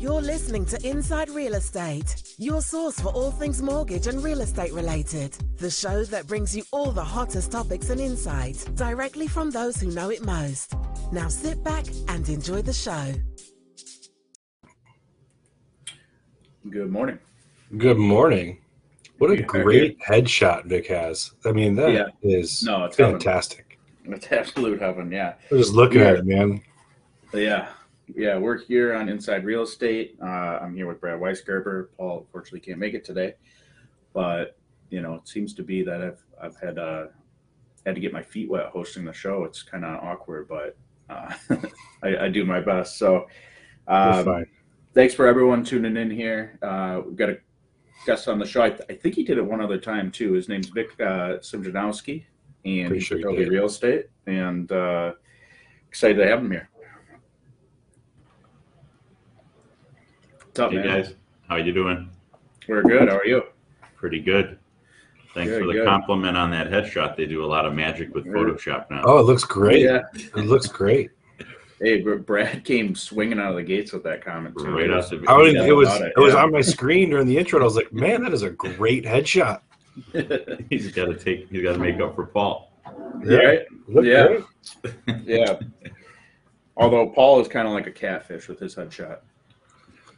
You're listening to Inside Real Estate, your source for all things mortgage and real estate related. The show that brings you all the hottest topics and insights directly from those who know it most. Now sit back and enjoy the show. Good morning. Good morning. What a We are great headshot Vic has. I mean, that Yeah. is No, it's heaven. fantastic. It's absolute heaven. Yeah. I'm just looking Yeah. at it, man. Yeah. Yeah. We're here on Inside Real Estate. Uh, I'm here with Brad Weisgerber. Paul, fortunately, can't make it today. But, you know, it seems to be that I've, I've had, uh, had to get my feet wet hosting the show. It's kind of awkward, but uh, I, I do my best. So, um, thanks for everyone tuning in here. Uh, we've got a guest on the show. I, I think he did it one other time too. His name's Vic uh, Simjanowski, and Pretty he's sure he Real Estate. And uh, excited to have him here. Up, Hey man? guys, how are you doing? We're good. How are you? Pretty good. Thanks Good, for the good. compliment on that headshot. They do a lot of magic with Yeah. Photoshop now. Oh, it looks great. Yeah. It looks great. Hey, Brad came swinging out of the gates with that comment too. Right out the- I was, it was about it, it, was yeah. on my screen during the intro. And I was like, man, that is a great headshot. he's got to take. He's got to make up for Paul. Yeah. Right? Yeah. Yeah. Although Paul is kind of like a catfish with his headshot.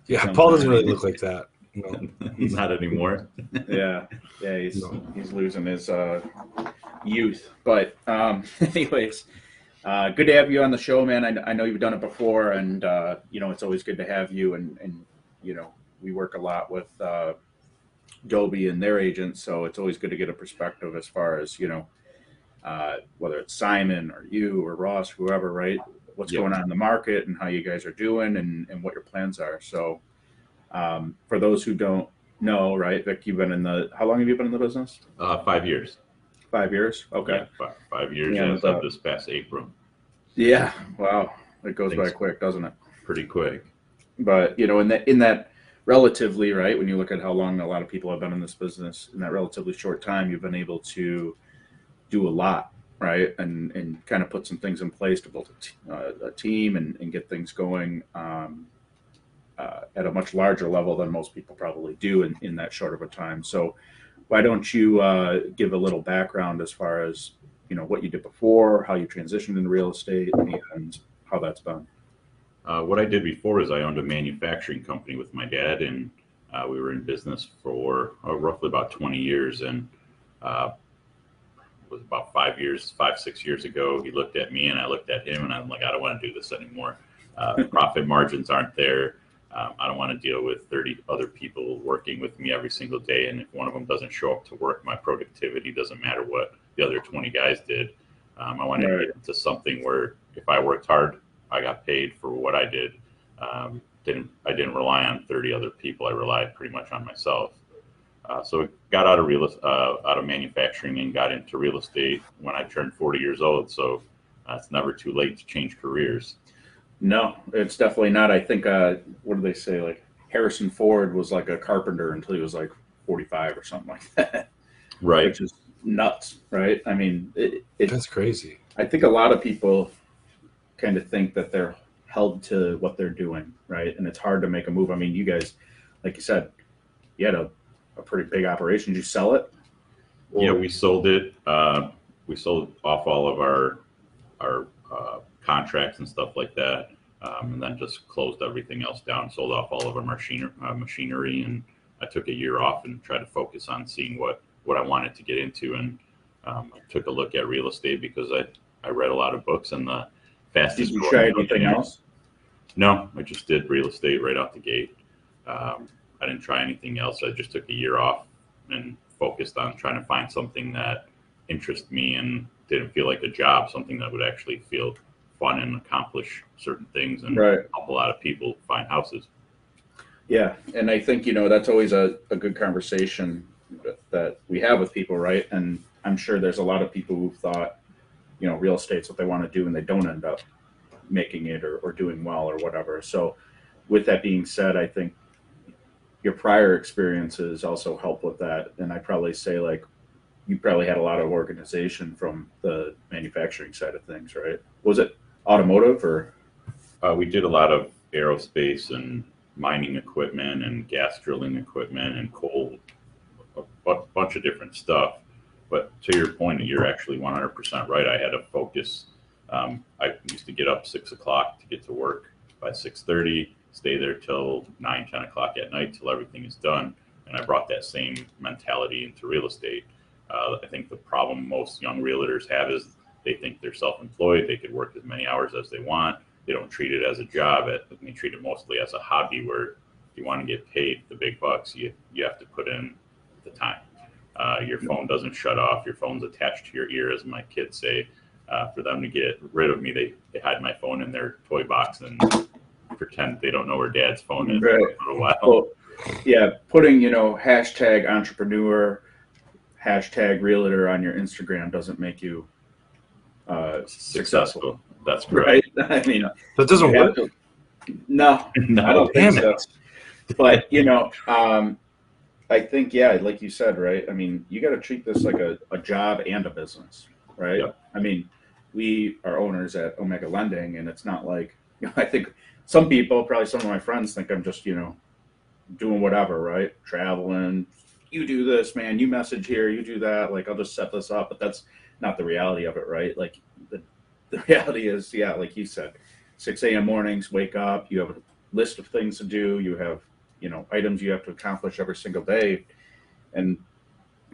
Yeah, Paul doesn't really look like that. No. Not anymore. yeah yeah he's No. he's losing his uh youth but um anyways uh good to have you on the show man i, I know you've done it before and uh you know it's always good to have you and and you know we work a lot with uh Dobie and their agents so it's always good to get a perspective as far as you know uh whether it's simon or you or ross whoever right what's Yep. going on in the market and how you guys are doing and and what your plans are so um, for those who don't know, right, Vic, you've been in the. How long have you been in the business? Uh, five years. Five years. Okay. Yeah, five, five years Yeah, as of this past April. Yeah. Wow. It goes by quick, doesn't it? Pretty quick. But you know, in that in that relatively right, when you look at how long a lot of people have been in this business, in that relatively short time, you've been able to do a lot, right, and and kind of put some things in place to build a, t- uh, a team and, and get things going. Um, uh, at a much larger level than most people probably do in, in that short of a time. So, why don't you uh, give a little background as far as you know what you did before, how you transitioned into real estate, and how that's been? Uh, what I did before is I owned a manufacturing company with my dad, and uh, we were in business for uh, roughly about 20 years. And was about five years, five six years ago, he looked at me and I looked at him, and I'm like, I don't want to do this anymore. Uh, profit margins aren't there. Um, I don't want to deal with 30 other people working with me every single day, and if one of them doesn't show up to work, my productivity doesn't matter what the other 20 guys did. Um, I wanted Right. to get into something where if I worked hard, I got paid for what I did. Um, didn't I didn't rely on 30 other people. I relied pretty much on myself. Uh, so got out of real es- uh, out of manufacturing and got into real estate when I turned 40 years old. So uh, it's never too late to change careers. No, it's definitely not. I think uh, what do they say? Like Harrison Ford was like a carpenter until he was like forty-five or something like that, Right. which is nuts, right? I mean, it, it, That's crazy. I think a lot of people kind of think that they're held to what they're doing, right? And it's hard to make a move. I mean, you guys, like you said, you had a, a pretty big operation. Did you sell it? Yeah, we sold it. Uh, we sold off all of our our uh, contracts and stuff like that, um, and then just closed everything else down. Sold off all of our machinery, uh, machinery, and I took a year off and tried to focus on seeing what what I wanted to get into. And um, I took a look at real estate because I I read a lot of books and the fastest. Did you try anything else? No, I just did real estate right out the gate. Um, I didn't try anything else. I just took a year off and focused on trying to find something that interested me and didn't feel like a job, something that would actually feel fun and accomplish certain things and Right. help a lot of people find houses. Yeah, and I think you know that's always a, a good conversation that, that we have with people, right? And I'm sure there's a lot of people who've thought, you know, real estate's what they want to do, and they don't end up making it or, or doing well or whatever. So, with that being said, I think your prior experiences also help with that, and I probably say like you probably had a lot of organization from the manufacturing side of things, right? Was it automotive or Uh, we did a lot of aerospace and mining equipment and gas drilling equipment and coal, a bunch of different stuff. But to your point, you're actually 100% right. I had to focus. Um, I used to get up six o'clock to get to work by 6:30, stay there till 9, 10 o'clock at night till everything is done. And I brought that same mentality into real estate. Uh, I think the problem most young realtors have is they think they're self-employed. They could work as many hours as they want. They don't treat it as a job. It, they treat it mostly as a hobby where if you want to get paid the big bucks, you, you have to put in the time. Uh, your phone doesn't shut off. Your phone's attached to your ear, as my kids say. Uh, for them to get rid of me, they, they hide my phone in their toy box and pretend they don't know where dad's phone is Right. for a while. Well, yeah, putting you know hashtag entrepreneur, hashtag realtor on your Instagram doesn't make you uh, successful, That's correct. right? I mean, That doesn't work. to- no, I don't think Damn so. But you know, um, I think yeah, like you said, right? I mean, you got to treat this like a, a job and a business, right? Yep. I mean, we are owners at Omega Lending, and it's not like you know, I think some people, probably some of my friends, think I'm just you know doing whatever, right? Traveling. You do this, man. You message here. You do that. Like I'll just set this up, but that's not the reality of it, right? Like the the reality is, yeah, like you said, 6 a.m. mornings, wake up. You have a list of things to do. You have you know items you have to accomplish every single day and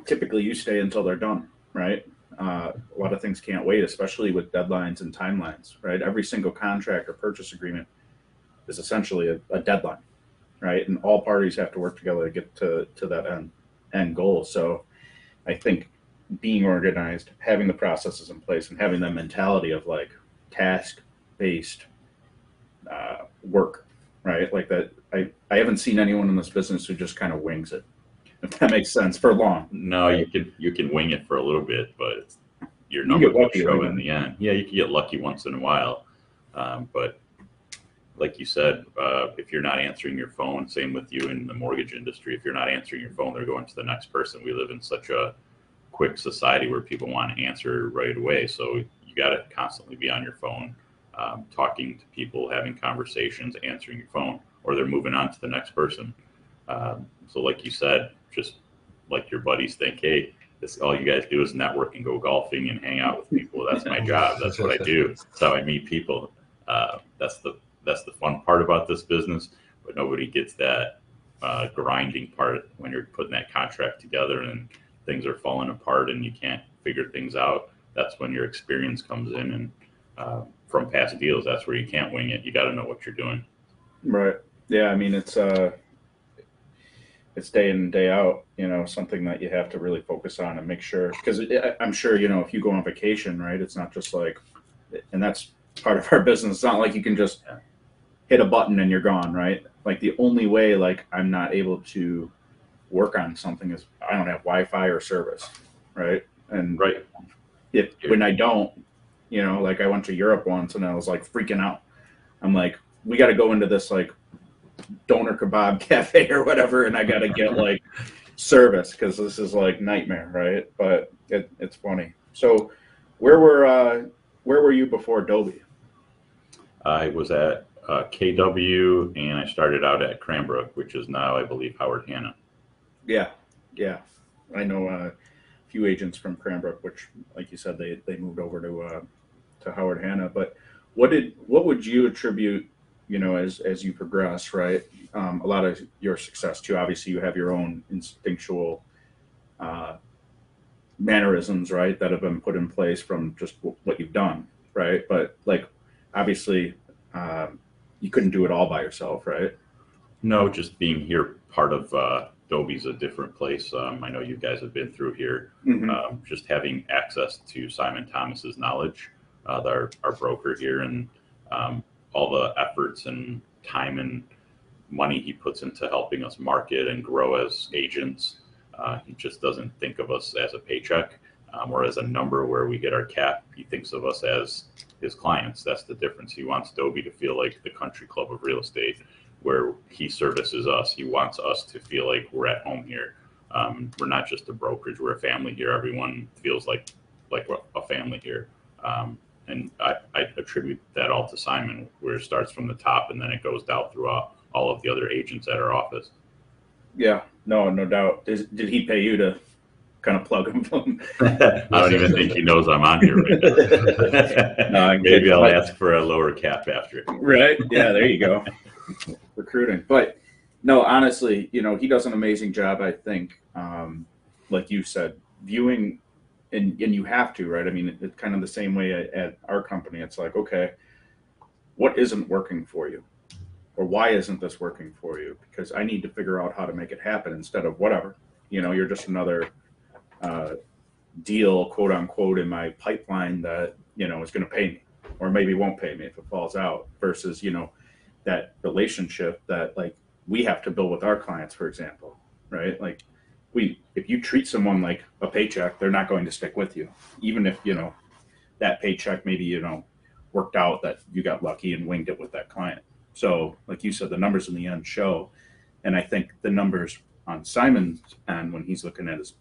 typically you stay until they're done right uh, a lot of things can't wait especially with deadlines and timelines right every single contract or purchase agreement is essentially a, a deadline right? And all parties have to work together to get to, to that end, end goal. So i think being organized having the processes in place and having that mentality of like task based uh, work right? Like that I, I haven't seen anyone in this business who just kind of wings it if that makes sense for long. No, you can you can wing it for a little bit, but your You numbers will show in the end. Yeah, you can get lucky once in a while, um, but like you said, uh, if you're not answering your phone, same with you in the mortgage industry. If you're not answering your phone, they're going to the next person. We live in such a quick society where people want to answer right away, so you got to constantly be on your phone, um, talking to people, having conversations, answering your phone, or they're moving on to the next person. Um, so, like you said, just like your buddies think, hey, this all you guys do is network and go golfing and hang out with people. That's my job. That's what I do. That's how I meet people. Uh, that's the that's the fun part about this business. But nobody gets that uh, grinding part when you're putting that contract together and things are falling apart and you can't figure things out. That's when your experience comes in and uh, from past deals. That's where you can't wing it. You got to know what you're doing. Right. Yeah. I mean, it's uh, it's day in and day out. You know, something that you have to really focus on and make sure because I'm sure you know if you go on vacation, right? It's not just like, and that's part of our business. It's not like you can just hit a button and you're gone, right? Like the only way, like I'm not able to work on something is I don't have Wi-Fi or service, right? And Right. if when I don't, you know, like I went to Europe once and I was like freaking out. I'm like, we got to go into this like doner kebab cafe or whatever, and I got to get like service because this is like nightmare, right? But it, it's funny. So, where were uh, where were you before Dobie? I was at uh, KW and I started out at Cranbrook, which is now, I believe, Howard Hanna. Yeah, yeah, I know uh, a few agents from Cranbrook, which, like you said, they they moved over to uh, to Howard Hanna. But what did what would you attribute, you know, as as you progress, right? Um, a lot of your success too. Obviously, you have your own instinctual uh, mannerisms, right, that have been put in place from just w- what you've done, right? But like, obviously, um, you couldn't do it all by yourself, right? No, just being here, part of uh, Dobie's a different place. Um, I know you guys have been through here. Mhm. Um, just having access to Simon Thomas's knowledge, uh, our, our broker here, and um, all the efforts and time and money he puts into helping us market and grow as agents. Uh, he just doesn't think of us as a paycheck um, or as a number where we get our cap. He thinks of us as his clients. That's the difference. He wants Dobie to feel like the country club of real estate where he services us. He wants us to feel like we're at home here. Um, we're not just a brokerage; we're a family here. Everyone feels like like a family here, um, and I, I attribute that all to Simon, where it starts from the top and then it goes down through all, all of the other agents at our office. Yeah, no, no doubt. Did he pay you to of plug him? I don't even think he knows I'm on here right now. No, Maybe. I'll ask for a lower cap after. Right? Yeah, there you go. Recruiting. But no, honestly, you know, he does an amazing job, I think. Um, like you said, viewing and and you have to, right? I mean, it- it's kind of the same way at, at our company. It's like, okay, what isn't working for you? Or why isn't this working for you? Because I need to figure out how to make it happen instead of whatever. You know, you're just another uh, deal, quote unquote, in my pipeline that, you know, is going to pay me or maybe won't pay me if it falls out versus, you know, that relationship that like we have to build with our clients, for example, right? Like we, if you treat someone like a paycheck, they're not going to stick with you, even if, you know, that paycheck maybe, you know, worked out that you got lucky and winged it with that client. So, like you said, the numbers in the end show. And I think the numbers on Simon's end, when he's looking at his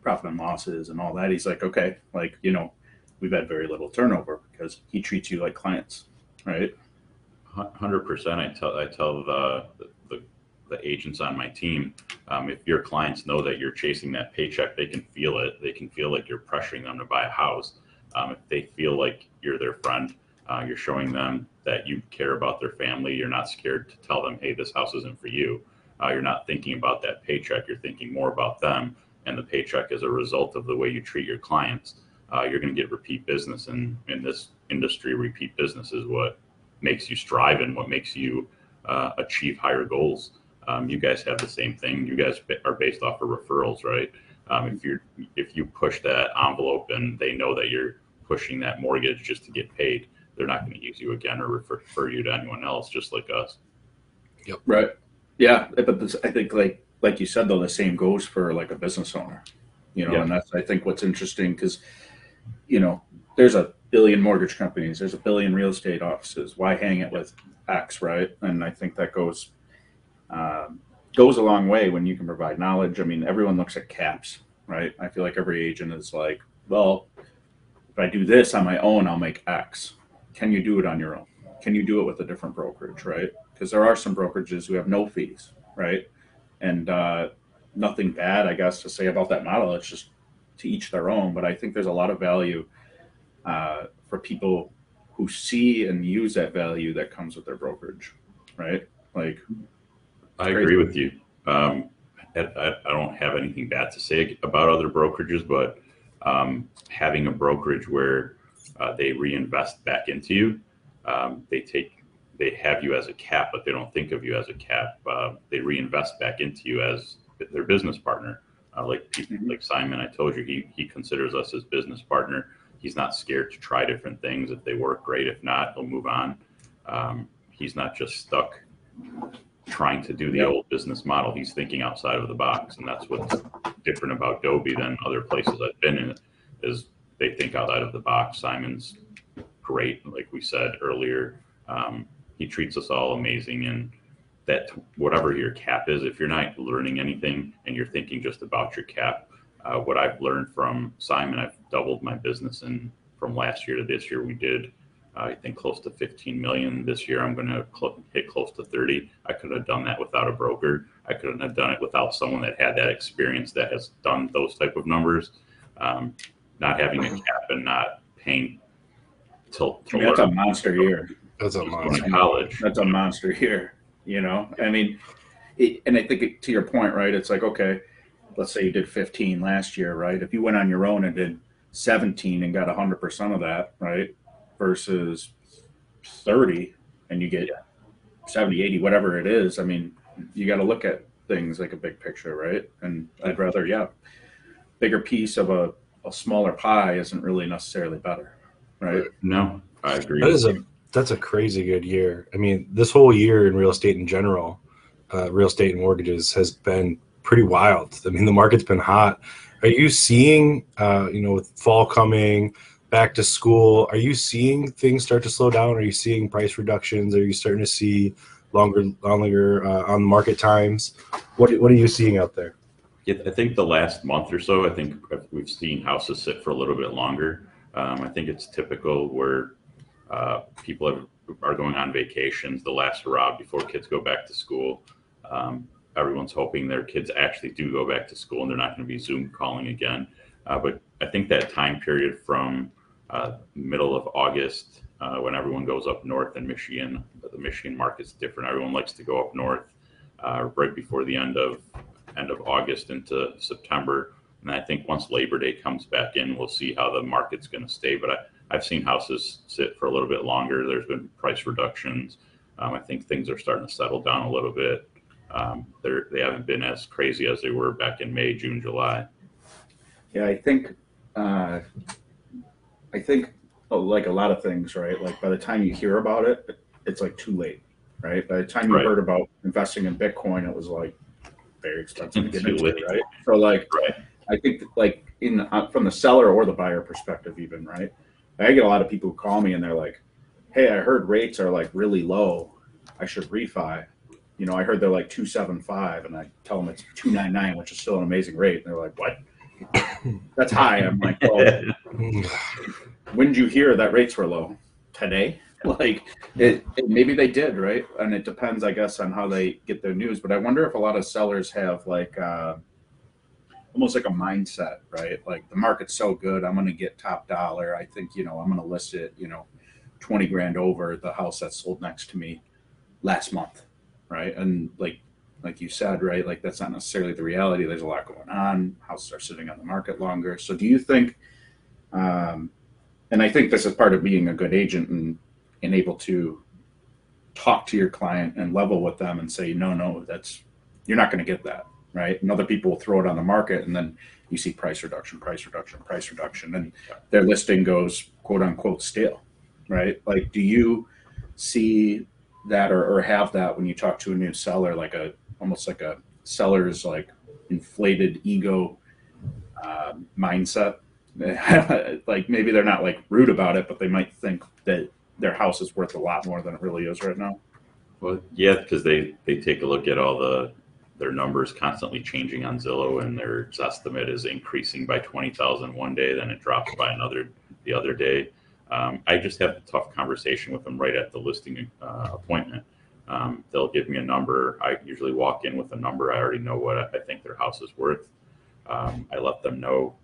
profit and losses and all that, he's like, okay, like, you know, we've had very little turnover because he treats you like clients, right? Hundred percent. I tell I tell the, the the agents on my team, um, if your clients know that you're chasing that paycheck, they can feel it. They can feel like you're pressuring them to buy a house. Um, if they feel like you're their friend, uh, you're showing them that you care about their family. You're not scared to tell them, "Hey, this house isn't for you." Uh, you're not thinking about that paycheck. You're thinking more about them, and the paycheck is a result of the way you treat your clients. Uh, you're going to get repeat business, and in this industry, repeat business is what makes you strive and what makes you uh, achieve higher goals. Um, you guys have the same thing. You guys are based off of referrals, right? Um, if you're if you push that envelope and they know that you're pushing that mortgage just to get paid, they're not going to use you again or refer, refer you to anyone else, just like us. Yep. Right. Yeah, but this, I think like like you said though, the same goes for like a business owner, you know, Yeah. and that's I think what's interesting because you know there's a billion mortgage companies, there's a billion real estate offices. Why hang it with X, right? And I think that goes um, goes a long way when you can provide knowledge. I mean, everyone looks at caps, right? I feel like every agent is like, well, if I do this on my own, I'll make X. Can you do it on your own? Can you do it with a different brokerage, right? Because there are some brokerages who have no fees, right? And uh, nothing bad, I guess, to say about that model. It's just to each their own. But I think there's a lot of value uh, for people who see and use that value that comes with their brokerage, right? Like, I agree with you. Um, I, I I don't have anything bad to say about other brokerages, but um, having a brokerage where uh, they reinvest back into you, um, they take, they have you as a cap, but they don't think of you as a cap. Uh, they reinvest back into you as their business partner. Uh, like people, Mhm. like Simon, I told you, he he considers us his business partner. He's not scared to try different things. If they work, great. If not, he'll move on. Um, he's not just stuck trying to do the old business model. He's thinking outside of the box, and that's what's different about Dobie than other places I've been in. Is they think outside of the box. Simon's great, like we said earlier. Um, he treats us all amazing, and that whatever your cap is, if you're not learning anything and you're thinking just about your cap, uh, what I've learned from Simon, I've doubled my business, and from last year to this year, we did I think close to 15 million this year. I'm going to cl- hit close to 30. I couldn't have done that without a broker. I couldn't have done it without someone that had that experience that has done those type of numbers. Um, not having a cap and not paying till, till that's a monster year. That's a going monster. to college. That's a monster year, you know? I mean, it, and I think it, to your point, right? It's like, okay, let's say you did 15 last year, right? If you went on your own and did 17 and got 100% of that, right? Versus 30 and you get 70, 80, whatever it is. I mean, you got to look at things like a big picture, right? And I'd rather, yeah, bigger piece of a, a smaller pie isn't really necessarily better, right? No, I agree. That is a that's a crazy good year. I mean, this whole year in real estate in general, uh, real estate and mortgages has been pretty wild. I mean, the market's been hot. Are you seeing, uh, you know, with fall coming, back to school, are you seeing things start to slow down? Are you seeing price reductions? Are you starting to see longer, longer uh, on market times? What What are you seeing out there? Yeah, I think the last month or so, I think we've seen houses sit for a little bit longer. Um, I think it's typical where uh, people have are going on vacations, the last hurrah before kids go back to school. Um, everyone's hoping their kids actually do go back to school and they're not going to be Zoom calling again. Uh, but I think that time period from uh, middle of August, uh, when everyone goes up north in Michigan, the Michigan market's different. Everyone likes to go up north uh, right before the end of end of August into September. And I think once Labor Day comes back in, we'll see how the market's going to stay. But I, I've seen houses sit for a little bit longer. There's been price reductions. Um, I think things are starting to settle down a little bit. Um, they're, they haven't been as crazy as they were back in May, June, July. Yeah, I think, uh, I think oh, like a lot of things, right? Like by the time you hear about it, it's like too late, right? By the time you Right. heard about investing in Bitcoin, it was like very expensive to get into, late. right? So like, Right. I think like in uh, from the seller or the buyer perspective, even right. I get a lot of people who call me and they're like, "Hey, I heard rates are like really low. I should refi." You know, I heard they're like two seven five, and I tell them it's two nine nine, which is still an amazing rate. And they're like, "What? That's high." I'm like, "Well, when did you hear that rates were low? Today? Like, it, it, maybe they did, right? And it depends, I guess, on how they get their news. But I wonder if a lot of sellers have like uh, almost like a mindset, right? Like the market's so good, I'm going to get top dollar. I think you know I'm going to list it, you know, twenty grand over the house that sold next to me last month, right? And like like you said, right? Like that's not necessarily the reality. There's a lot going on. Houses are sitting on the market longer. So do you think? Um, and I think this is part of being a good agent and, and able to talk to your client and level with them and say, no, no, that's you're not going to get that, right? And other people will throw it on the market, and then you see price reduction, price reduction, price reduction, and their listing goes quote unquote stale, right? Like, do you see that or, or have that when you talk to a new seller, like a almost like a seller's like inflated ego uh, mindset? like maybe they're not like rude about it, but they might think that their house is worth a lot more than it really is right now. Well, yeah, because they they take a look at all the their numbers constantly changing on Zillow, and their estimate is increasing by twenty thousand one day, then it drops by another the other day. Um, I just have a tough conversation with them right at the listing uh, appointment. Um, they'll give me a number. I usually walk in with a number. I already know what I think their house is worth. Um, I let them know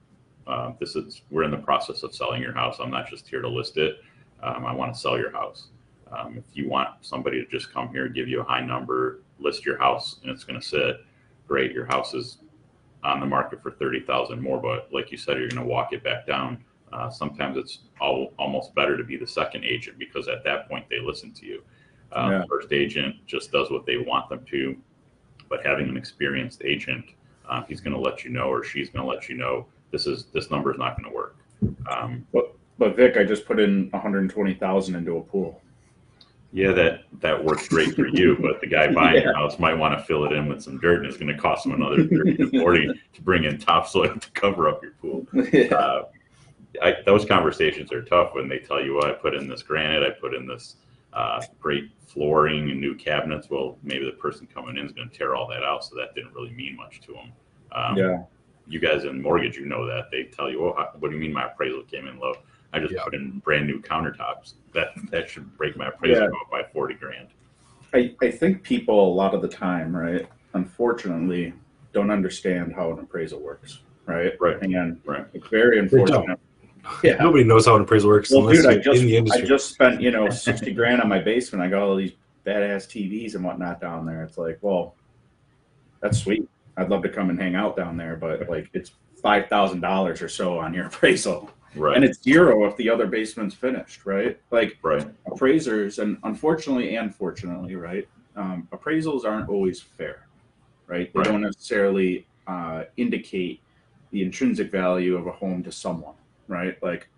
uh, this is we're in the process of selling your house. I'm not just here to list it. Um, I want to sell your house. Um, if you want somebody to just come here, and give you a high number, list your house, and it's going to sit, great. Your house is on the market for thirty thousand more, but like you said, you're going to walk it back down. Uh, sometimes it's all, almost better to be the second agent because at that point they listen to you. Um, Yeah. First agent just does what they want them to, but having an experienced agent, uh, he's going to let you know or she's going to let you know this is this number is not going to work. Um, But but Vic, I just put in 120,000 into a pool. Yeah, that that works great for you, but the guy buying your house might want to fill it in with some dirt, and it's going to cost him another thirty to forty to bring in topsoil to cover up your pool. Uh, I, those conversations are tough when they tell you, "Well, I put in this granite, I put in this uh, great flooring and new cabinets." Well, maybe the person coming in is going to tear all that out, so that didn't really mean much to them. Um, yeah. You guys in mortgage, you know that they tell you, "Oh, how, what do you mean my appraisal came in low?" I just Yeah. put in brand new countertops. That that should break my appraisal Yeah. by forty grand. I, I think people a lot of the time, right, unfortunately, don't understand how an appraisal works, right? Right. And Right. it's very unfortunate. Yeah. Nobody knows how an appraisal works Well, unless dude, I you're just in the I just spent you know sixty grand on my basement. I got all these badass TVs and whatnot down there. It's like, well, that's sweet. I'd love to come and hang out down there, but like it's five thousand dollars or so on your appraisal, Right. and it's zero if the other basement's finished, right? Like right. appraisers, and unfortunately and fortunately, right, um, appraisals aren't always fair, right? They Right. don't necessarily uh, indicate the intrinsic value of a home to someone, right? Like,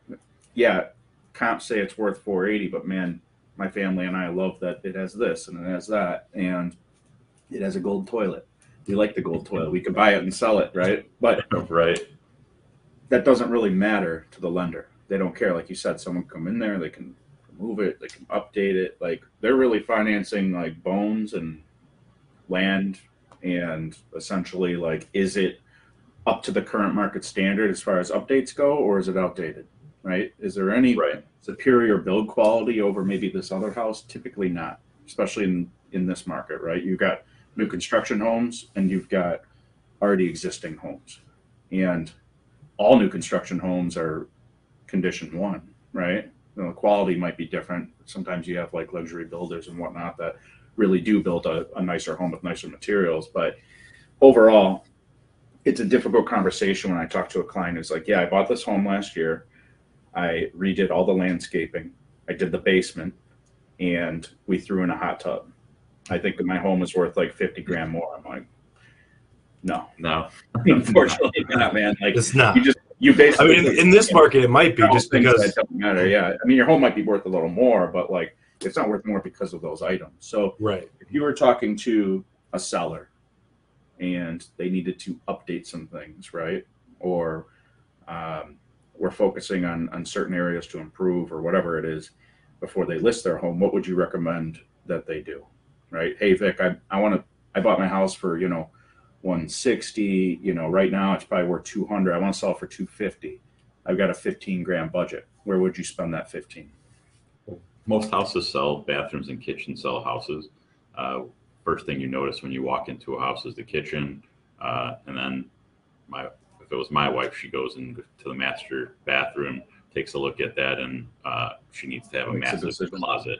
yeah, comps say it's worth 480, but man, my family and I love that it has this and it has that, and it has a gold toilet. We like the gold toilet. We could buy it and sell it, right? But Right. That doesn't really matter to the lender. They don't care. Like you said, someone come in there, they can remove it, they can update it. Like they're really financing like bones and land and essentially like is it up to the current market standard as far as updates go or is it outdated? right? Is there any Right. superior build quality over maybe this other house? Typically not, especially in, in this market, right? You've got new construction homes and you've got already existing homes. And all new construction homes are condition one, right? You know, the quality might be different. Sometimes you have like luxury builders and whatnot that really do build a, a nicer home with nicer materials. But overall, it's a difficult conversation when I talk to a client who's like, Yeah, I bought this home last year. I redid all the landscaping. I did the basement and we threw in a hot tub. I think that my home is worth like 50 grand more. I'm like, no, No. unfortunately not, man. Like It's not. you just, you basically. I mean, in this market, it might be just because that don't matter. Yeah. I mean, your home might be worth a little more, but like it's not worth more because of those items. So right. if you were talking to a seller and they needed to update some things, right? Or um, we're focusing on, on certain areas to improve or whatever it is before they list their home, what would you recommend that they do? Right? Hey, Vic, I, I want to, I bought my house for, you know, 160, you know, right now it's probably worth 200. I want to sell for 250. I've got a 15 grand budget. Where would you spend that 15? Most houses sell bathrooms and kitchens sell houses. Uh, first thing you notice when you walk into a house is the kitchen, uh, and then my if it was my wife, she goes into the master bathroom, takes a look at that, and uh, she needs to have a Makes a massive decision. closet.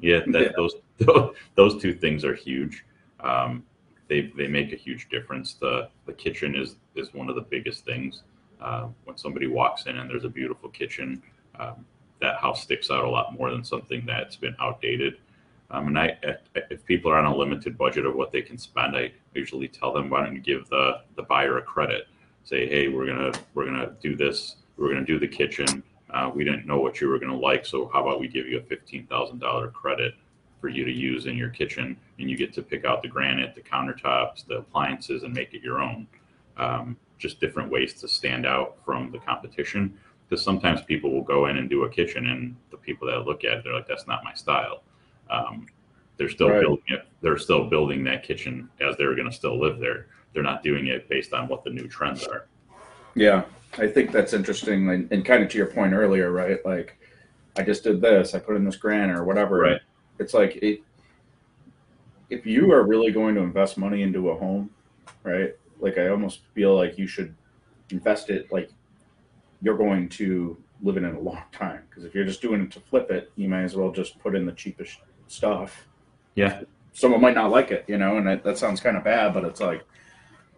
Yeah, that, Yeah. those those two things are huge. Um, they they make a huge difference. The the kitchen is is one of the biggest things. Uh, when somebody walks in and there's a beautiful kitchen, um, that house sticks out a lot more than something that's been outdated. Um, and I, if- people are on a limited budget of what they can spend, I usually tell them, why don't you give the the buyer a credit? Say, hey, we're gonna we're gonna do this. We're gonna do the kitchen. Uh, we didn't know what you were gonna like, so how about we give you a fifteen thousand dollar credit for you to use in your kitchen, and you get to pick out the granite, the countertops, the appliances, and make it your own. Um, just different ways to stand out from the competition. Because sometimes people will go in and do a kitchen, and the people that look at it, they're like, "That's not my style." Um, they're still Right. building it. They're still building that kitchen as they're going to still live there. They're not doing it based on what the new trends are. Yeah, I think that's interesting, and, and kind of to your point earlier, right? Like, I just did this, I put in this granite or whatever. Right. It's like it, if you are really going to invest money into a home, right? Like, I almost feel like you should invest it like you're going to live in it a long time. Because if you're just doing it to flip it, you might as well just put in the cheapest stuff. Yeah, Someone might not like it, you know, and that, that sounds kind of bad, but it's like,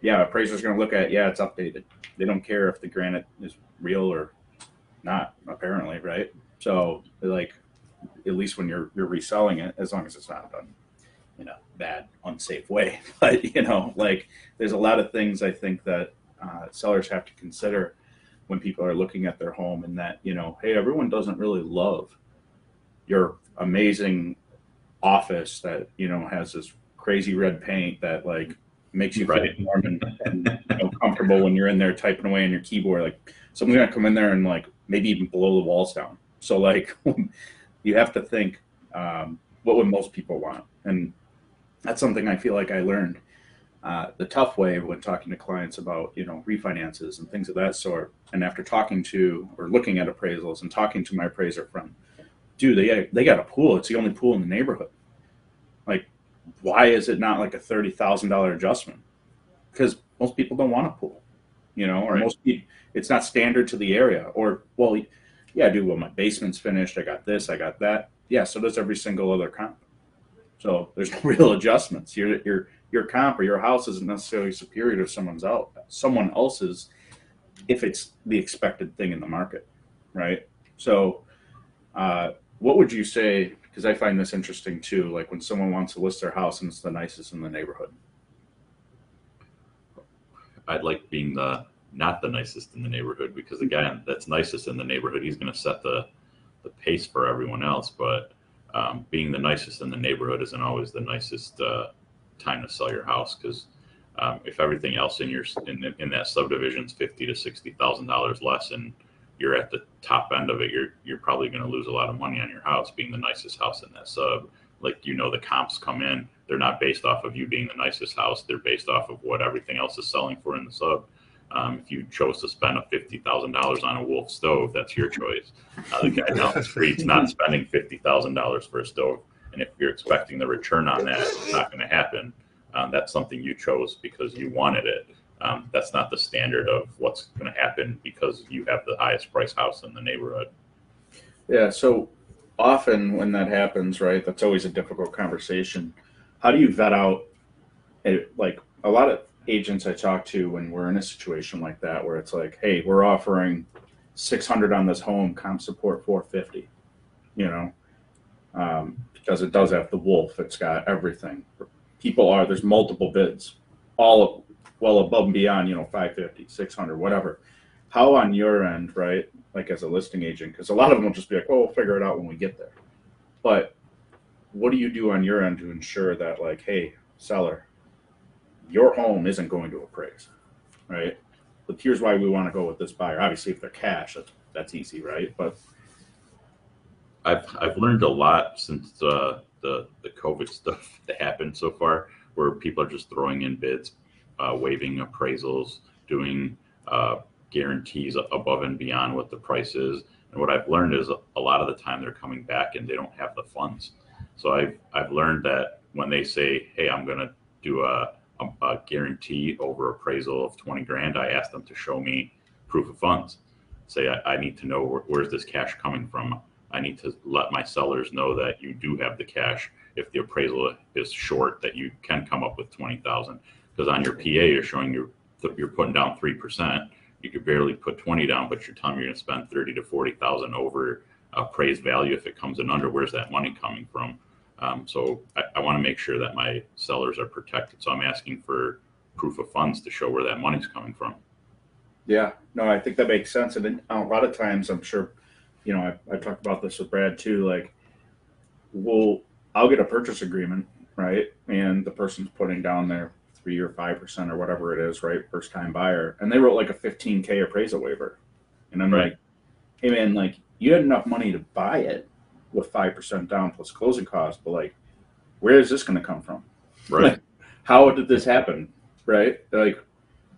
yeah, appraiser's are going to look at, yeah, it's updated. They don't care if the granite is real or not, apparently, right? So, like, at least when you're you're reselling it, as long as it's not done in a bad, unsafe way. But you know, like, there's a lot of things I think that uh, sellers have to consider when people are looking at their home, and that you know, hey, everyone doesn't really love your amazing office that you know has this crazy red paint that like makes you Right. feel warm and, and you know, comfortable when you're in there typing away on your keyboard. Like someone's gonna come in there and like maybe even blow the walls down. So like you have to think um, what would most people want, and that's something I feel like I learned uh, the tough way when talking to clients about you know refinances and things of that sort. And after talking to or looking at appraisals and talking to my appraiser friend, dude, they got, they got a pool. It's the only pool in the neighborhood. Like, why is it not like a thirty thousand dollar adjustment? Because most people don't want a pool, you know, or Right. most people it's not standard to the area. Or well, yeah, dude, well my basement's finished. I got this. I got that. Yeah, so does every single other comp. So there's no real adjustments. Your your your comp or your house isn't necessarily superior to someone's out someone else's if it's the expected thing in the market, right? So, uh, what would you say? Because I find this interesting too. Like when someone wants to list their house and it's the nicest in the neighborhood. I'd like being the not the nicest in the neighborhood because the guy that's nicest in the neighborhood, he's going to set the the pace for everyone else. But um, being the nicest in the neighborhood isn't always the nicest uh, time to sell your house because um, if everything else in your in, in that subdivision is fifty to sixty thousand dollars less, and you're at the top end of it, you're you're probably going to lose a lot of money on your house being the nicest house in that sub. Like you know, the comps come in; they're not based off of you being the nicest house; they're based off of what everything else is selling for in the sub. Um, if you chose to spend a fifty thousand dollars on a Wolf stove, that's your choice. Uh, the guy down the street's not spending fifty thousand dollars for a stove, and if you're expecting the return on that, it's not going to happen. Um, that's something you chose because you wanted it. Um, that's not the standard of what's going to happen because you have the highest price house in the neighborhood. Yeah, so often when that happens, right, that's always a difficult conversation. How do you vet out, it, like a lot of agents I talk to when we're in a situation like that, where it's like, hey, we're offering 600 on this home, comp support 450, you know, um, because it does have the wolf, it's got everything. People are, there's multiple bids, all well above and beyond, you know, 550, 600, whatever. How on your end, right, like as a listing agent, because a lot of them will just be like, well, we'll figure it out when we get there. But what do you do on your end to ensure that, like, hey, seller, your home isn't going to appraise, right? But here's why we want to go with this buyer. Obviously, if they're cash, that's, that's easy, right? But I've I've learned a lot since uh, the the COVID stuff that happened so far, where people are just throwing in bids, uh, waiving appraisals, doing uh, guarantees above and beyond what the price is. And what I've learned is a lot of the time they're coming back and they don't have the funds. So I've I've learned that when they say, "Hey, I'm going to do a, a, guarantee over appraisal of 20 grand," I ask them to show me proof of funds. Say, I, I need to know where, where's this cash coming from. I need to let my sellers know that you do have the cash. If the appraisal is short, that you can come up with 20,000. Because on your PA, you're showing you're you're putting down three percent you could barely put 20 down, but you're telling me you're going to spend 30 to 40,000 over appraised value. If it comes in under, where's that money coming from? Um, so I, I want to make sure that my sellers are protected. So I'm asking for proof of funds to show where that money's coming from. Yeah, no, I think that makes sense. And then a lot of times, I'm sure, you know, I, I talked about this with Brad too. Like, we'll, I'll get a purchase agreement, right? And the person's putting down their three or five percent or whatever it is, right? First time buyer, and they wrote like a 15k appraisal waiver, and I'm Right. like, hey man, like you had enough money to buy it with five percent down plus closing costs, but like, where is this going to come from? Right. How did this happen? Right? Like,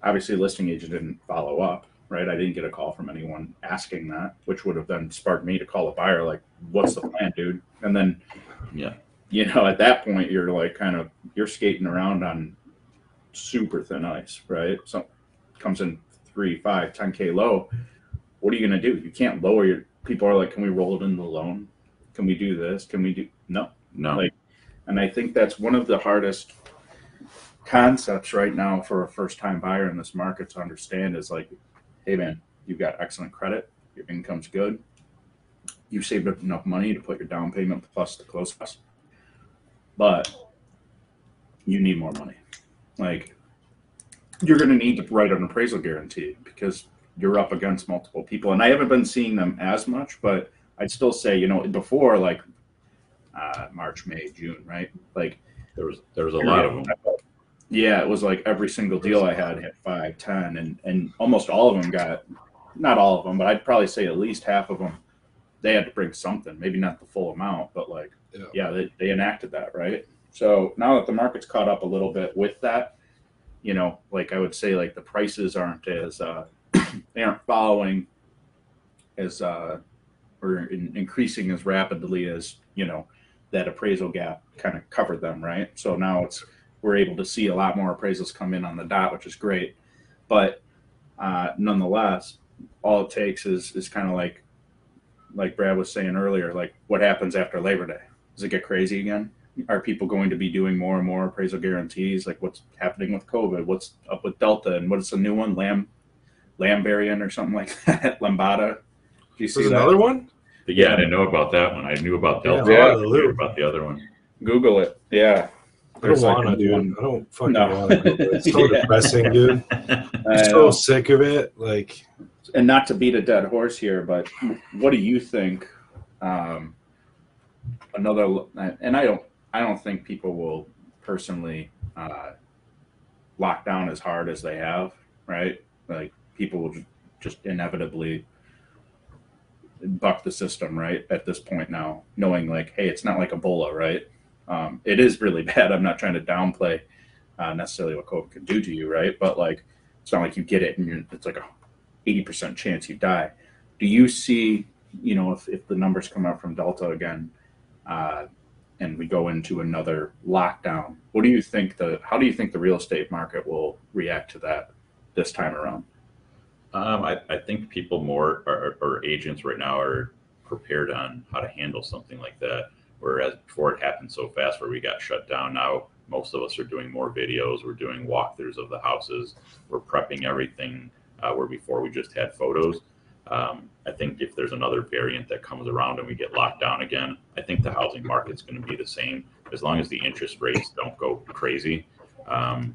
obviously, listing agent didn't follow up. Right? I didn't get a call from anyone asking that, which would have then sparked me to call a buyer, like, "What's the plan, dude?" And then, Yeah. you know, at that point, you're like, kind of, you're skating around on super thin ice, right? So comes in three, five, 10k low. What are you gonna do? You can't lower your. People are like, "Can we roll it in the loan? Can we do this? Can we do?" No, No. Like- and I think that's one of the hardest concepts right now for a first time buyer in this market to understand is like, hey man, you've got excellent credit, your income's good, you saved up enough money to put your down payment plus the close cost, but you need more money. Like, you're going to need to write an appraisal guarantee because you're up against multiple people. And I haven't been seeing them as much, but I'd still say, you know, before like uh, March, May, June, right? Like, there was there was a lot of them. yeah, it was like every single deal I had hit five, ten, and and almost all of them got, not all of them, but I'd probably say at least half of them, they had to bring something. Maybe not the full amount, but like, Yeah. yeah, they, they enacted that, right? So now that the market's caught up a little bit with that, you know, like I would say, like the prices aren't as uh, they aren't following as uh, or in, increasing as rapidly as you know that appraisal gap kind of covered them, right? So now it's we're able to see a lot more appraisals come in on the dot, which is great. But uh, nonetheless, all it takes is is kind of like like Brad was saying earlier, like what happens after Labor Day? Does it get crazy again? Are people going to be doing more and more appraisal guarantees? Like what's happening with COVID? What's up with Delta? And what's the new one? Lamb Lambarian or something like that? Lambada. Do you see There's that? another one. But yeah, I didn't know about that one. I knew about Yeah, Delta. I'm I out of the didn't hear loop. about the other one. Google it. Yeah. I don't like wanna, a dude. one- I don't fucking No. want to. It's so Yeah. depressing, dude. I I'm so sick of it. Like, and not to beat a dead horse here, but what do you think? Um, another, and I don't, I don't think people will personally uh, lock down as hard as they have, right? Like people will just inevitably buck the system, right? At this point now, knowing like, hey, it's not like Ebola, right? Um, it is really bad. I'm not trying to downplay uh, necessarily what COVID can do to you, right? But like it's not like you get it and it's like a 80% chance you die. Do you see, you know, if, if the numbers come out from Delta again, uh, and we go into another lockdown, what do you think the, how do you think the real estate market will react to that this time around? Um, I, I think people more or, or agents right now are prepared on how to handle something like that. Whereas before it happened so fast where we got shut down, now most of us are doing more videos. We're doing walkthroughs of the houses. We're prepping everything uh, where before we just had photos. Um, I think if there's another variant that comes around and we get locked down again, I think the housing market's going to be the same as long as the interest rates don't go crazy. Um,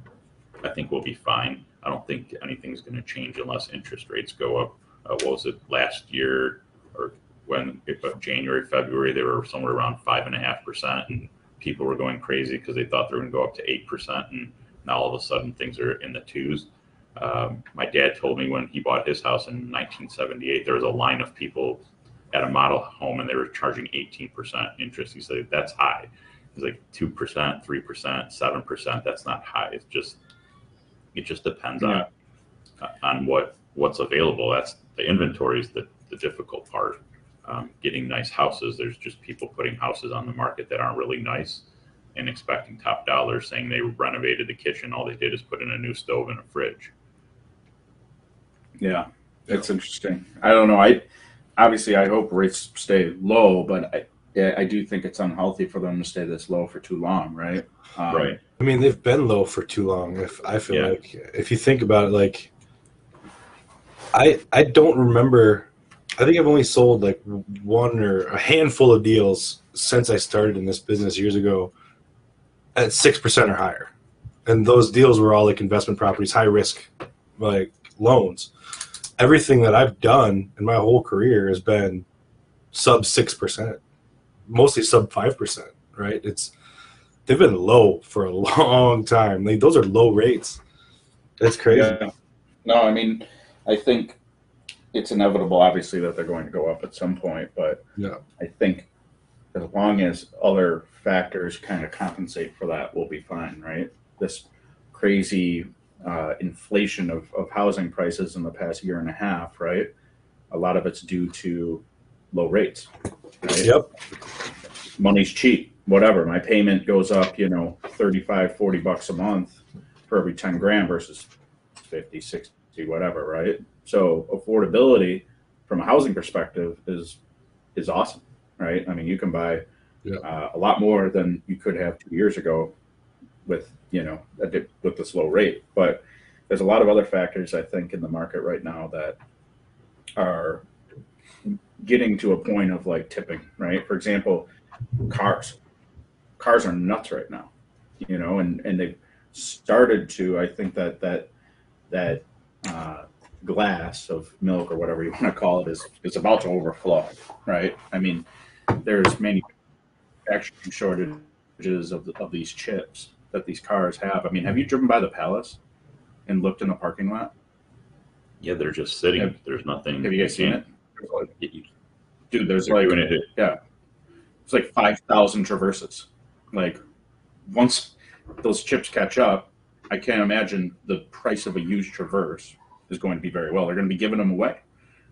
I think we'll be fine. I don't think anything's going to change unless interest rates go up. Uh, what was it last year or when uh, January, February, they were somewhere around five and a half percent, and people were going crazy because they thought they were going to go up to eight percent, and now all of a sudden things are in the twos. Um, my dad told me when he bought his house in 1978, there was a line of people at a model home and they were charging 18% interest. He said, that's high. He's like 2%, 3%, 7%. That's not high. It's just, it just depends Yeah. on, on what, what's available. That's the inventory is the, the difficult part. Um, getting nice houses. There's just people putting houses on the market that aren't really nice and expecting top dollar saying they renovated the kitchen. All they did is put in a new stove and a fridge. Yeah, it's interesting. I don't know. I obviously I hope rates stay low, but I I do think it's unhealthy for them to stay this low for too long, right? Um, Right. I mean, they've been low for too long. If I feel Yeah. like, if you think about it, like, I I don't remember. I think I've only sold like one or a handful of deals since I started in this business years ago at six percent or higher, and those deals were all like investment properties, high risk, like loans. Everything that I've done in my whole career has been sub six percent, mostly sub five percent. Right? It's they've been low for a long time. Like those are low rates. That's crazy. Yeah. No, I mean, I think it's inevitable, obviously, that they're going to go up at some point, but Yeah. I think as long as other factors kind of compensate for that, we'll be fine, right? This crazy uh, inflation of, of housing prices in the past year and a half, right? A lot of it's due to low rates, right? Yep. money's cheap whatever my payment goes up you know 35 40 bucks a month for every 10 grand versus 50 60 whatever right so affordability from a housing perspective is is awesome right i mean you can buy Yeah. uh, a lot more than you could have two years ago with you know dip- with this low rate but there's a lot of other factors i think in the market right now that are getting to a point of like tipping right for example cars. Cars are nuts right now, you know, and and they've started to. I think that that that uh, glass of milk or whatever you want to call it is is about to overflow, right? I mean, there's manufacturing shortages of the, of these chips that these cars have. I mean, have you driven by the Palace and looked in the parking lot? Yeah, they're just sitting. Have- There's nothing. Have you guys seen it? You- Dude, there's like doing yeah, it's like 5,000 traverses. Like once those chips catch up, I can't imagine the price of a used traverse is going to be very well. They're going to be giving them away,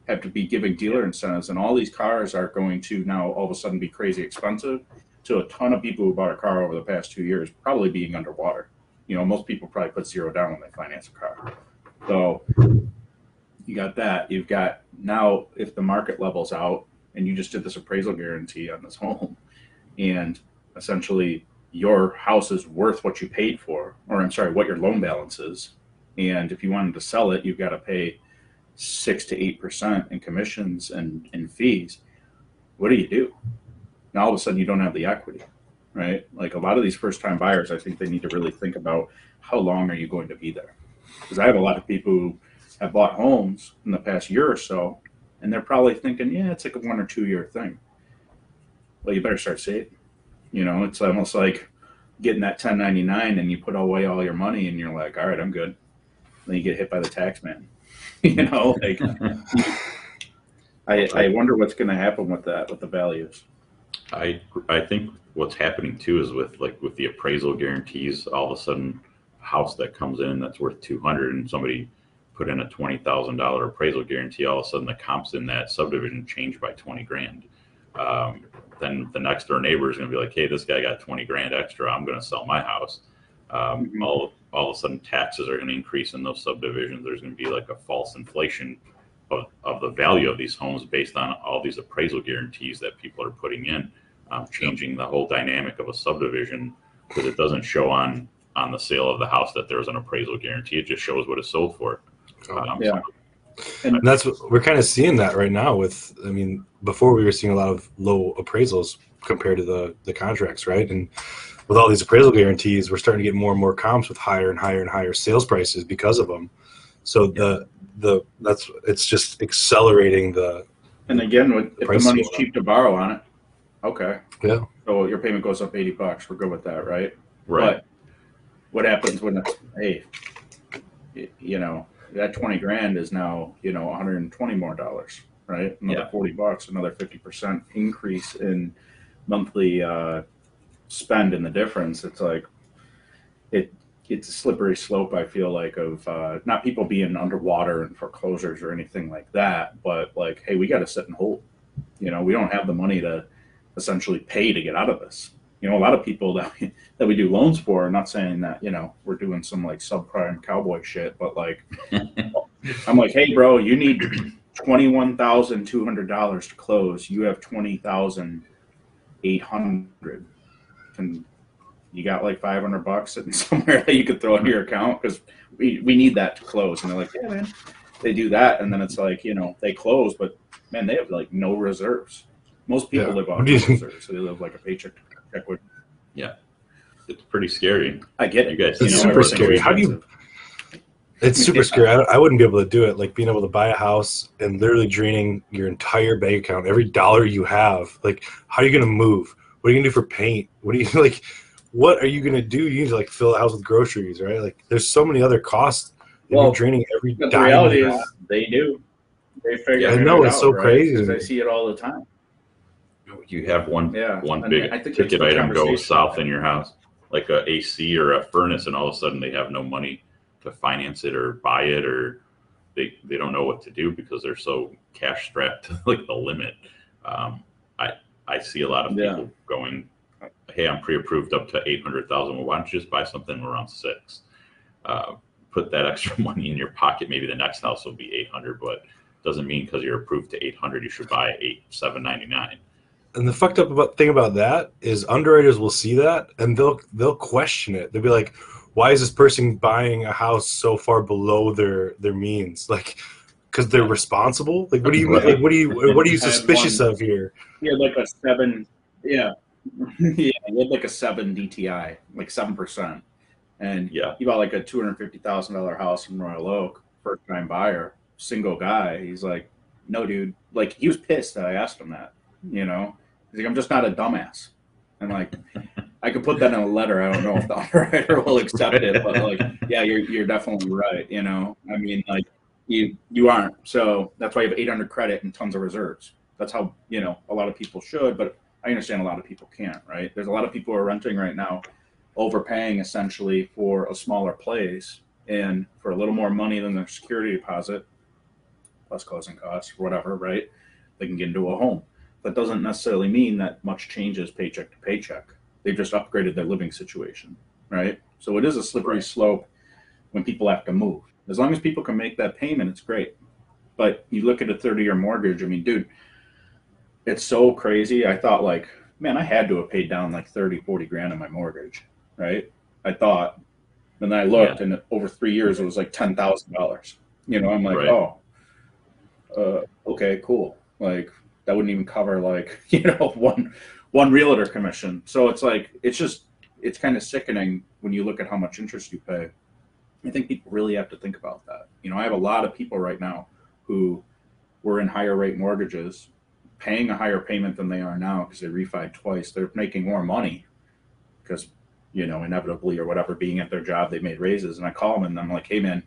have to be giving dealer incentives, and all these cars are going to now all of a sudden be crazy expensive to a ton of people who bought a car over the past two years, probably being underwater. You know, most people probably put zero down when they finance a car. So you got that. You've got now if the market levels out and you just did this appraisal guarantee on this home. And essentially your house is worth what you paid for or i'm sorry what your loan balance is. And if you wanted to sell it you've got to pay six to eight percent in commissions and, and fees. What do you do? Now all of a sudden you don't have the equity right? Like a lot of these first time buyers i think they need to really think about how long are you going to be there? Because i have a lot of people who have bought homes in the past year or so and they're probably thinking, yeah, it's like a one or two year thing. Well, you better start saving. You know, it's almost like getting that 1099 and you put away all your money and you're like, all right, I'm good. Then you get hit by the tax man. you know, like I, I wonder what's going to happen with that, with the values. I I think what's happening too is with like with the appraisal guarantees, all of a sudden, a house that comes in that's worth two hundred and somebody put in a twenty thousand dollar appraisal guarantee, all of a sudden the comps in that subdivision change by twenty grand. Um, then the next door neighbor is going to be like, "Hey, this guy got twenty grand extra. I'm going to sell my house." Um, Mhm. All all of a sudden, taxes are going to increase in those subdivisions. There's going to be like a false inflation of, of the value of these homes based on all these appraisal guarantees that people are putting in, um, changing the whole dynamic of a subdivision because it doesn't show on on the sale of the house that there's an appraisal guarantee. It just shows what it's sold for. Um, Yeah. And that's what we're kind of seeing that right now with I mean, before we were seeing a lot of low appraisals compared to the the contracts, right? And with all these appraisal guarantees, we're starting to get more and more comps with higher and higher and higher sales prices because of them. So the the that's it's just accelerating the And again, with, if the money's cheap to borrow on it, okay. Yeah. So your payment goes up eighty bucks. We're good with that, right? Right. But what happens when it's hey, you know, that twenty grand is now you know one hundred and twenty more dollars, right? Another Yeah. forty bucks, another fifty percent increase in monthly uh, spend in the difference. It's like it. It's a slippery slope. I feel like of uh, not people being underwater and foreclosures or anything like that, but like, hey, we got to sit and hold. You know, we don't have the money to essentially pay to get out of this you know, a lot of people that we, that we do loans for. I'm not saying that you know we're doing some like subprime cowboy shit, but like I'm like, hey, bro, you need twenty one thousand two hundred dollars to close. You have twenty thousand eight hundred. Can you got like five hundred bucks sitting somewhere that you could throw into your account because we we need that to close? And they're like, yeah, man. They do that, and then it's like you know they close, but man, they have like no reserves. Most people Yeah. live on What reserves, so they live like a paycheck to paycheck. With It's pretty scary. I get it. You it. guys, You It's know, super scary. How do you- It's super scary. I, I wouldn't be able to do it. Like being able to buy a house and literally draining your entire bank account, every dollar you have. Like, how are you going to move? What are you going to do for paint? What are you like? What are you going to do? You need to like fill the house with groceries, right? Like, there's so many other costs. Well, you're draining every But the reality is, they do. They figure Yeah, I it know, out, it's so right? crazy. 'Cause I see it all the time. You have one Yeah, one and big ticket item go south in your house, like a AC or a furnace, and all of a sudden they have no money to finance it or buy it, or they they don't know what to do because they're so cash strapped to like the limit. Um, I I see a lot of Yeah. people going, "Hey, I'm pre-approved up to eight hundred thousand. Well, why don't you just buy something around six? Uh, put that extra money in your pocket. Maybe the next house will be eight hundred, but doesn't mean because you're approved to eight hundred you should buy eight seven ninety nine. And the fucked up about, thing about that is underwriters will see that and they'll they'll question it. They'll be like, "Why is this person buying a house so far below their their means?" Like, because they're responsible. Like, what do you Right. like? What do you what are you suspicious one- of here? Yeah, like a seven. Yeah, yeah. He had like a seven DTI, like seven percent, and Yeah. he bought like a two hundred fifty thousand dollar house in Royal Oak, first time buyer, single guy. He's like, no, dude. Like he was pissed that I asked him that. You know, he's like, I'm just not a dumbass. And like, I could put that in a letter. I don't know if the underwriter will accept it, but like, yeah, you're you're definitely right. You know, I mean, like, you you aren't. So that's why you have 800 credit and tons of reserves. That's how you know a lot of people should, but I understand a lot of people can't. Right? There's a lot of people who are renting right now, overpaying essentially for a smaller place and for a little more money than their security deposit, plus closing costs, whatever. Right? They can get into a home. That doesn't necessarily mean that much changes paycheck to paycheck. They've just upgraded their living situation. Right? So it is a slippery Right. slope when people have to move. As long as people can make that payment, it's great. But you look at a 30 year mortgage, I mean, dude, it's so crazy. I thought, like, man, I had to have paid down like 30, 40 grand on my mortgage, right? I thought. And then I looked, and over three years, it was like $10,000. You know, I'm like, Right. oh, uh, okay, cool. Like, that wouldn't even cover, like, you know, one one realtor commission. So it's like, it's just, it's kind of sickening when you look at how much interest you pay. I think people really have to think about that. You know, I have a lot of people right now who were in higher rate mortgages, paying a higher payment than they are now because they refied twice. They're making more money because, you know, inevitably or whatever, being at their job, they made raises. And I call them and I'm like, hey, man,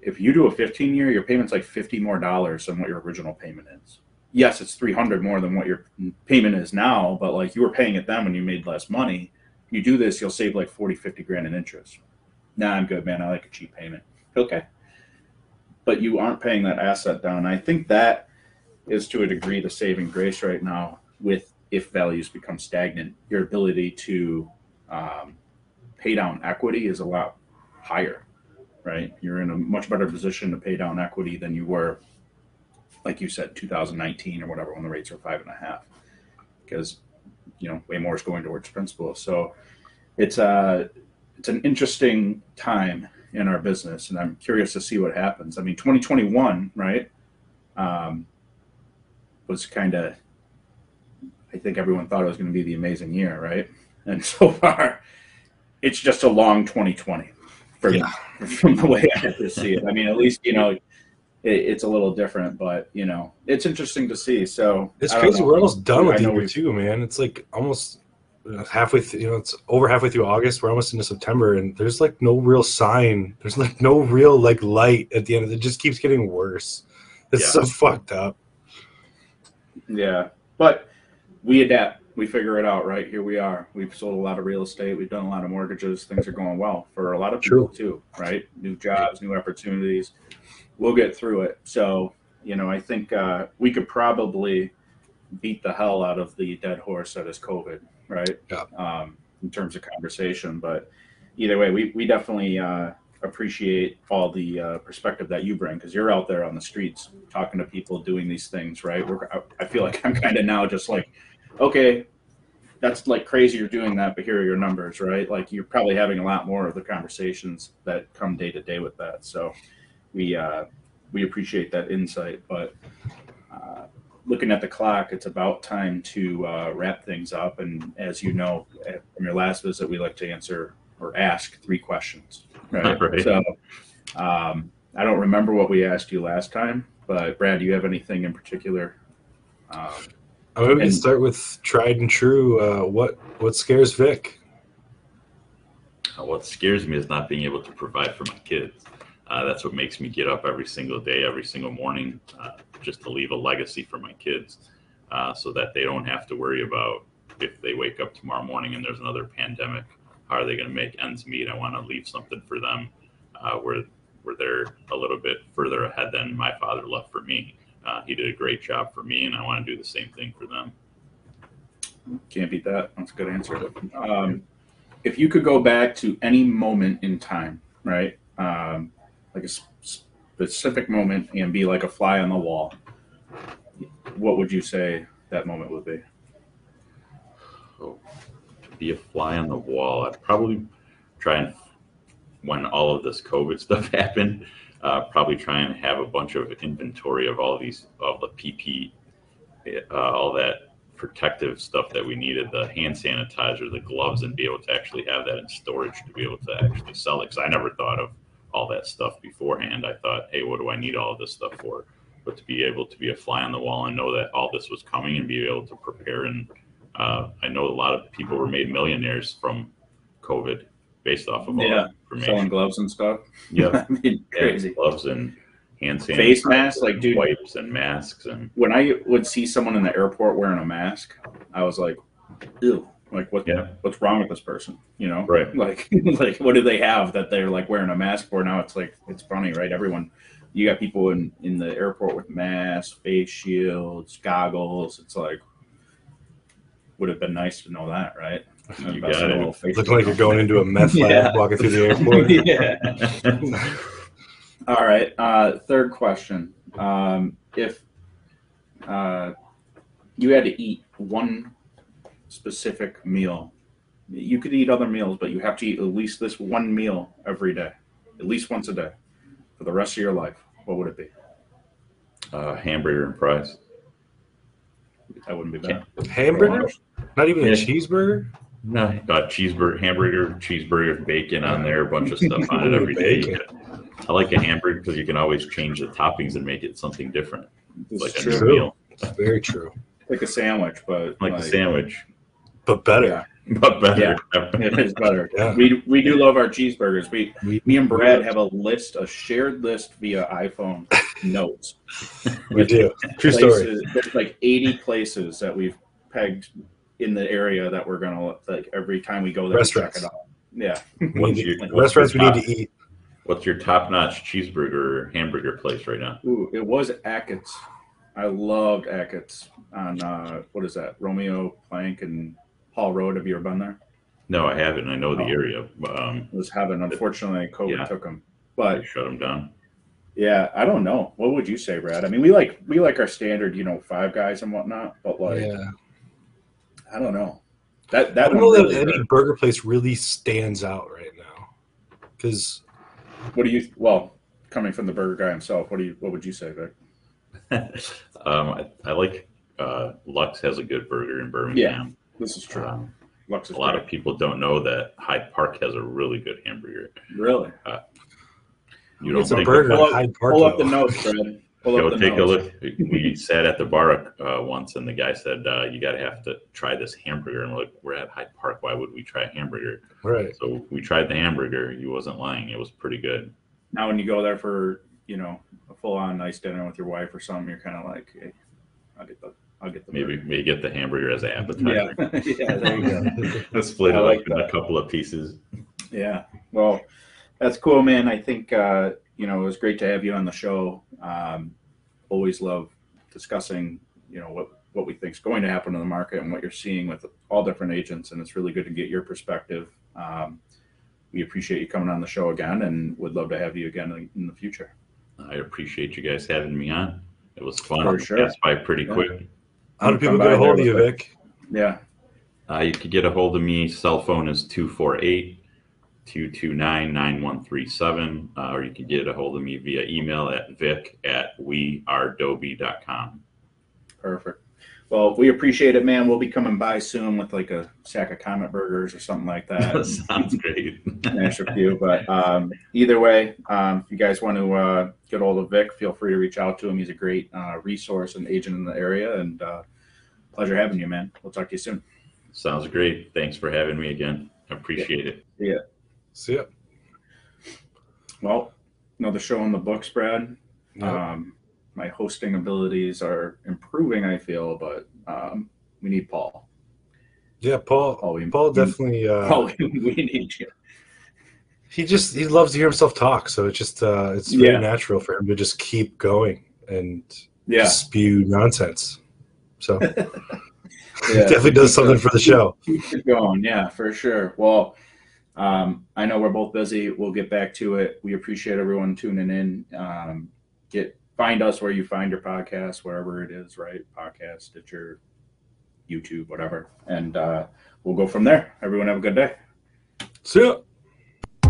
if you do a 15 year, your payment's like 50 more dollars than what your original payment is. Yes, it's 300 more than what your payment is now, but like you were paying it then when you made less money. You do this, you'll save like 40, 50 grand in interest. Nah, I'm good, man. I like a cheap payment. Okay. but you aren't paying that asset down. I think that is to a degree the saving grace right now with if values become stagnant, your ability to um, pay down equity is a lot higher, right? You're in a much better position to pay down equity than you were, like you said, 2019 or whatever, when the rates are five and a half, because you know way more is going towards principal. So it's a it's an interesting time in our business, and I'm curious to see what happens. I mean, 2021, right, um, was kind of. I think everyone thought it was going to be the amazing year, right? And so far, it's just a long 2020 for Yeah. from the way I see it. I mean, at least you know it, it's a little different, but you know it's interesting to see. So It's crazy. know. We're almost done with I the know year too, man. It's like almost uh, halfway. Th- you know, it's over halfway through August. We're almost into September, and there's like no real sign. There's like no real like light at the end. of It It just keeps getting worse. It's Yeah. so fucked up. Yeah, but we adapt. We figure it out, right? Here we are. We've sold a lot of real estate. We've done a lot of mortgages. Things are going well for a lot of people too, right? New jobs, new opportunities. We'll get through it. So, you know, I think uh, we could probably beat the hell out of the dead horse that is COVID, right? Yeah. Um, in terms of conversation, but either way, we we definitely uh, appreciate all the uh, perspective that you bring because you're out there on the streets talking to people doing these things, right? We're, I, I feel like I'm kind of now just like, okay, that's like crazy you're doing that, but here are your numbers, right? Like you're probably having a lot more of the conversations that come day to day with that. So we uh, we appreciate that insight, but. Uh, Looking at the clock, it's about time to uh, wrap things up. And as you know, from your last visit, we like to answer or ask three questions. Right. Right. So um, I don't remember what we asked you last time, but Brad, do you have anything in particular? Um, I'm maybe we can And- start with tried and true. Uh, what what scares Vic? Uh, What scares me is not being able to provide for my kids. Uh, that's what makes me get up every single day, every single morning, uh, just to leave a legacy for my kids, uh, so that they don't have to worry about if they wake up tomorrow morning and there's another pandemic. How are they going to make ends meet? I want to leave something for them uh, where where they're a little bit further ahead than my father left for me. Uh, he did a great job for me, and I want to do the same thing for them. can't beat that. That's a good answer. Um, if you could go back to any moment in time, right? Um, like a specific moment and be like a fly on the wall, what would you say that moment would be? So, to be a fly on the wall, I'd probably try and, when all of this COVID stuff happened, uh, probably try and have a bunch of inventory of all these, all the PP, uh, all that protective stuff that we needed, the hand sanitizer, the gloves, and be able to actually have that in storage to be able to actually sell it. Because I never thought of all that stuff beforehand. I thought, hey, what do I need all of this stuff for? But to be able to be a fly on the wall and know that all this was coming and be able to prepare and uh, I know a lot of people were made millionaires from COVID based off of all Yeah, Selling gloves and stuff. Yeah, I mean, crazy. gloves and hand sanitizer, Face masks, like, dude- wipes and masks and when I would see someone in the airport wearing a mask, I was like, ew, like what Yeah. what's wrong with this person? You know? Right. Like like what do they have that they're like wearing a mask for? Now it's like it's funny, right? Everyone you got people in, in the airport with masks, face shields, goggles. It's like would have been nice to know that, right? You got it. like you're going into a meth lab Yeah. walking through the airport. yeah. All right. Uh, third question. Um, if uh, you had to eat one specific meal, you could eat other meals, but you have to eat at least this one meal every day, at least once a day for the rest of your life. What would it be? uh, hamburger and fries. That wouldn't be bad. Hamburger? Not even a cheeseburger? No, uh, cheeseburger, hamburger, cheeseburger, bacon on there, a bunch of stuff on it every day. Bacon. I like a hamburger because you can always change the toppings and make it something different, This like is a new true. meal, Very true. Like a sandwich, but like a sandwich, But better. Yeah. but better. Yeah. It is better. Yeah. We we do love our cheeseburgers. We We- me and Brad have a list, a shared list via iPhone notes. We do. True story. places, there's like 80 places that we've pegged in the area that we're gonna like every time we go there. we check Restaurants. it out. Yeah. We Once need you- to- restaurants we you're need to eat. What's your top-notch cheeseburger or hamburger place right now? Ooh, it was Ackett's. I loved Ackett's on uh, what is that? Romeo Plank and Hall Road. Have you ever been there? No, I haven't. I know the Oh. area. but, Um, It was having Unfortunately, COVID Yeah. took them. they But shut them down. yeah, I don't know. What would you say, Brad? I mean, we like we like our standard, you know, five guys and whatnot. But like, yeah. I don't know. That I that don't one know that really any hurt. burger place really stands out right now. Because What do you? Well, coming from the burger guy himself, what do you? What would you say, Vic? um, I, I like uh, Lux has a good burger in Birmingham. This is true. Um, Lux is a lot great. of people don't know that Hyde Park has a really good hamburger. really. You don't it's a think burger about- at Hyde Park. Pull up the notes, Fred. Pull Go up the take a look. We sat at the bar uh, once, and the guy said, uh, "You got to have to try this hamburger." And we're like, "We're at Hyde Park. Why would we try a hamburger?" Right. So we tried the hamburger. He wasn't lying. It was pretty good. Now, when you go there for you know a full-on nice dinner with your wife or something, you're kind of like, hey, I'll get the, I'll get the Maybe maybe get the hamburger as an appetizer. Yeah, yeah, there you go. Split I it like up in a couple of pieces. Yeah. Well, that's cool, man. I think uh, you know it was great to have you on the show. Um, always love discussing you know what what we think is going to happen in the market and what you're seeing with all different agents, and it's really good to get your perspective. Um, we appreciate you coming on the show again, and would love to have you again in, in the future. I appreciate you guys having me on. It was fun. For It sure. Passed by pretty Yeah. quick. How do people get a hold of you, with Vic? Yeah. Uh, you can get a hold of me. Cell phone is 248 229 9137. Uh, Or you can get a hold of me via email at vic at wearedoby.com. Perfect. Well, we appreciate it, man. We'll be coming by soon with like a sack of Comet burgers or something like that. Sounds great. Smash a few. But um, either way, um, if you guys want to uh, get hold of Vic, feel free to reach out to him. He's a great uh, resource and agent in the area. And uh, pleasure having you, man. We'll talk to you soon. Sounds great. Thanks for having me again. Appreciate it. Yeah. See ya. Well, another show on the books, Brad. Yep. Um, my hosting abilities are improving, I feel, but um, we need Paul. yeah, Paul. Paul, we, Paul definitely. Uh, Paul, we need you. he just he loves to hear himself talk, so it's just uh, it's very Yeah. natural for him to just keep going and Yeah. spew nonsense. So yeah. definitely does something for the show. keep it going. Yeah, for sure. Well, um, I know we're both busy. We'll get back to it. We appreciate everyone tuning in. Um, get find us where you find your podcast, wherever it is, right? Podcast, Stitcher, YouTube, whatever, and uh, we'll go from there. Everyone have a good day. See ya.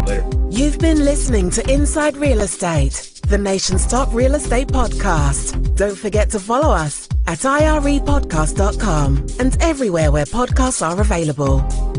Later. You've been listening to Inside Real Estate, the nation's top real estate podcast. Don't forget to follow us at irepodcast.com and everywhere where podcasts are available.